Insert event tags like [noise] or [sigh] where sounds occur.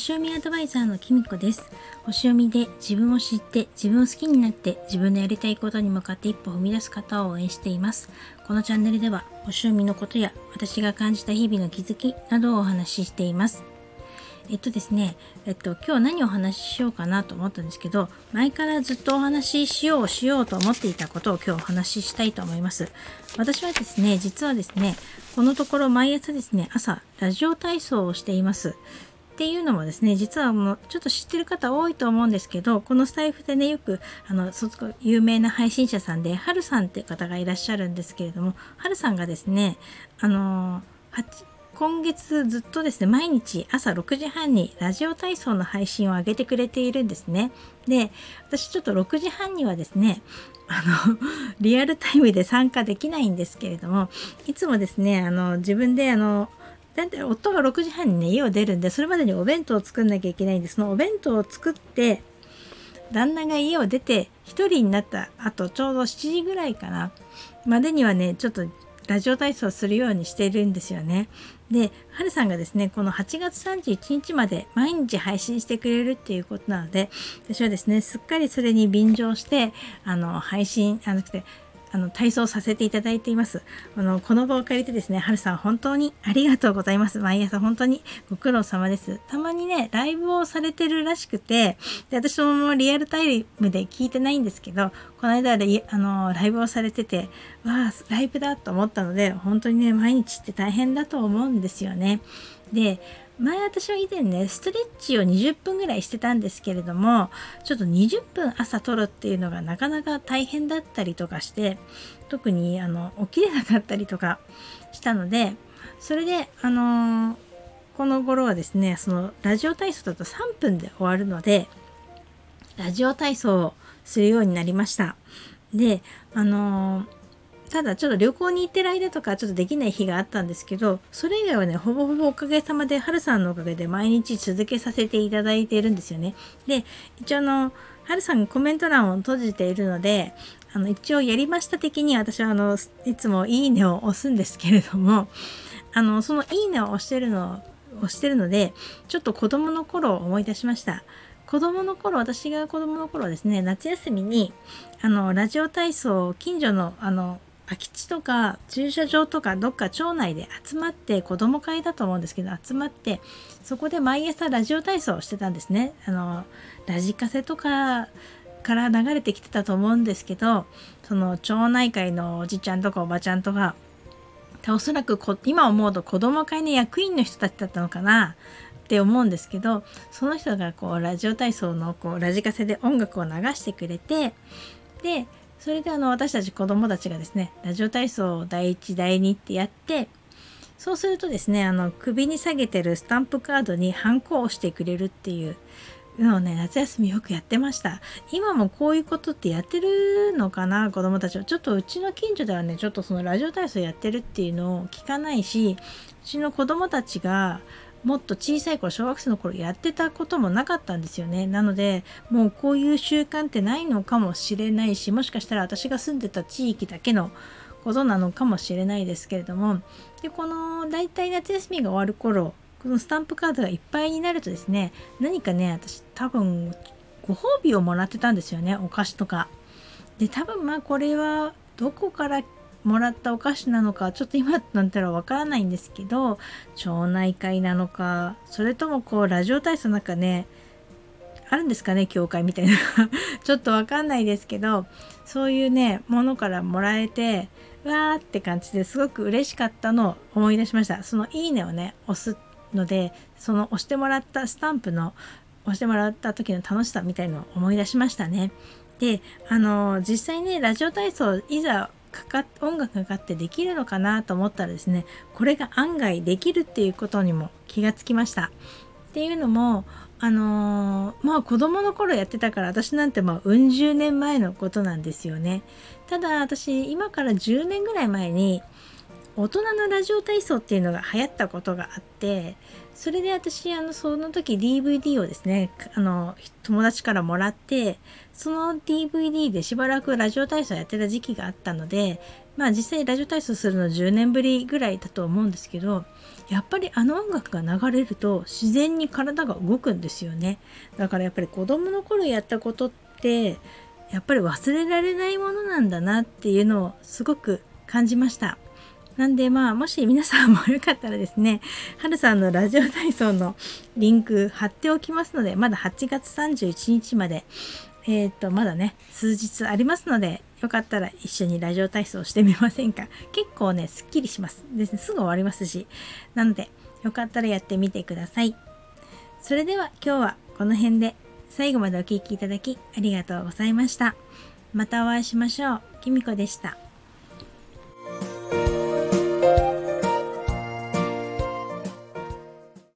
星読みアドバイザーのきみこです星読みで自分を知って自分を好きになって自分のやりたいことに向かって一歩踏み出す方を応援していますこのチャンネルでは星読みのことや私が感じた日々の気づきなどをお話ししていますえっとですね、えっと、今日何をお話ししようかなと思ったんですけど、前からずっとお話ししようしようと思っていたことを今日お話ししたいと思います。私はですね、実はですね、このところ毎朝ですね、朝、ラジオ体操をしています。っていうのもですね、実はもうちょっと知ってる方多いと思うんですけど、このスタイフでね、よく、あの、有名な配信者さんで、はるさんって方がいらっしゃるんですけれども、はるさんがですね、あの、今月ずっとですね、毎日朝6時半にラジオ体操の配信を上げてくれているんですね。で、私ちょっと6時半にはですね、あの、リアルタイムで参加できないんですけれども、いつもですね、あの、自分であの、だいたい夫が6時半にね、家を出るんで、それまでにお弁当を作んなきゃいけないんで、そのお弁当を作って、旦那が家を出て1人になった後、ちょうど7時ぐらいかな、までにはね、ちょっとラジオ体操するようにしているんですよね。で、はるさんがですね、この8月31日まで毎日配信してくれるっていうことなので、私はですね、すっかりそれに便乗して、あの、配信、あの、あの体操させていただいています。あのこの場を借りてですね、はるさん本当にありがとうございます。毎朝本当にご苦労様です。たまにね、ライブをされてるらしくて、で私もリアルタイムで聞いてないんですけど、この間であのライブをされてて、わあ、ライブだと思ったので、本当にね、毎日って大変だと思うんですよね。で、前私は以前ねストレッチを20分ぐらいしてたんですけれどもちょっと20分朝取るっていうのがなかなか大変だったりとかして特にあの起きれなかったりとかしたのでそれであのー、この頃はですねそのラジオ体操だと3分で終わるのでラジオ体操をするようになりました。であのーただちょっと旅行に行ってる間とかちょっとできない日があったんですけどそれ以外はねほぼほぼおかげさまではるさんのおかげで毎日続けさせていただいているんですよね。で一応あのはるさんがコメント欄を閉じているのであの一応やりました的に私はあのいつもいいねを押すんですけれども [laughs] あのそのいいねを押してるの押してるのでちょっと子供の頃を思い出しました。子供の頃私が子供の頃ですね夏休みにあのラジオ体操近所のあの空き地とか駐車場とかどっか町内で集まって子供会だと思うんですけど集まってそこで毎朝ラジオ体操をしてたんですね。あのラジカセとかから流れてきてたと思うんですけどその町内会のおじちゃんとかおばちゃんとかおそらく今思うと子供会の役員の人たちだったのかなって思うんですけどその人がこうラジオ体操のこうラジカセで音楽を流してくれてでそれであの私たち子供たちがですねラジオ体操第1第2ってやってそうするとですねあの首に下げてるスタンプカードにハンコを押してくれるっていうのをね夏休みよくやってました。今もこういうことってやってるのかな子供たちは。ちょっとうちの近所ではねちょっとそのラジオ体操やってるっていうのを聞かないしうちの子供たちがもっと小さい頃小学生の頃やってたこともなかったんですよね。なのでもうこういう習慣ってないのかもしれないしもしかしたら私が住んでた地域だけのことなのかもしれないですけれどもでこの大体夏休みが終わる頃このスタンプカードがいっぱいになるとですね何かね私多分ご褒美をもらってたんですよね。お菓子とか。で多分まあこれはどこからもらったお菓子なのかちょっと今なんてのはわからないんですけど町内会なのかそれともこうラジオ体操なんかねあるんですかね教会みたいな。[laughs] ちょっとわかんないですけどそういうねものからもらえてわーって感じですごく嬉しかったのを思い出しました。そのいいねをね押すのでその押してもらったスタンプの押してもらった時の楽しさみたいのを思い出しましたね。であの実際ねラジオ体操いざかか音楽がかかってできるのかなと思ったらですねこれが案外できるっていうことにも気がつきました。っていうのもあのー、まあ子供の頃やってたから私なんてまあうん十年前のことなんですよね。ただ私今から10年ぐらい前に大人のラジオ体操っていうのが流行ったことがあってそれで私あのその時 DVD をですねあの友達からもらってその DVD でしばらくラジオ体操やってた時期があったのでまあ実際ラジオ体操するの10年ぶりぐらいだと思うんですけどやっぱりあの音楽が流れると自然に体が動くんですよね。だからやっぱり子供の頃やったことってやっぱり忘れられないものなんだなっていうのをすごく感じました。なんでまあもし皆さんもよかったらですね、はるさんのラジオ体操のリンク貼っておきますので、まだ8月31日まで、えっ、ー、と、まだね、数日ありますので、よかったら一緒にラジオ体操してみませんか？結構ね、すっきりします。ですね、すぐ終わりますし。なので、よかったらやってみてください。それでは今日はこの辺で最後までお聴きいただきありがとうございました。またお会いしましょう。きみこでした。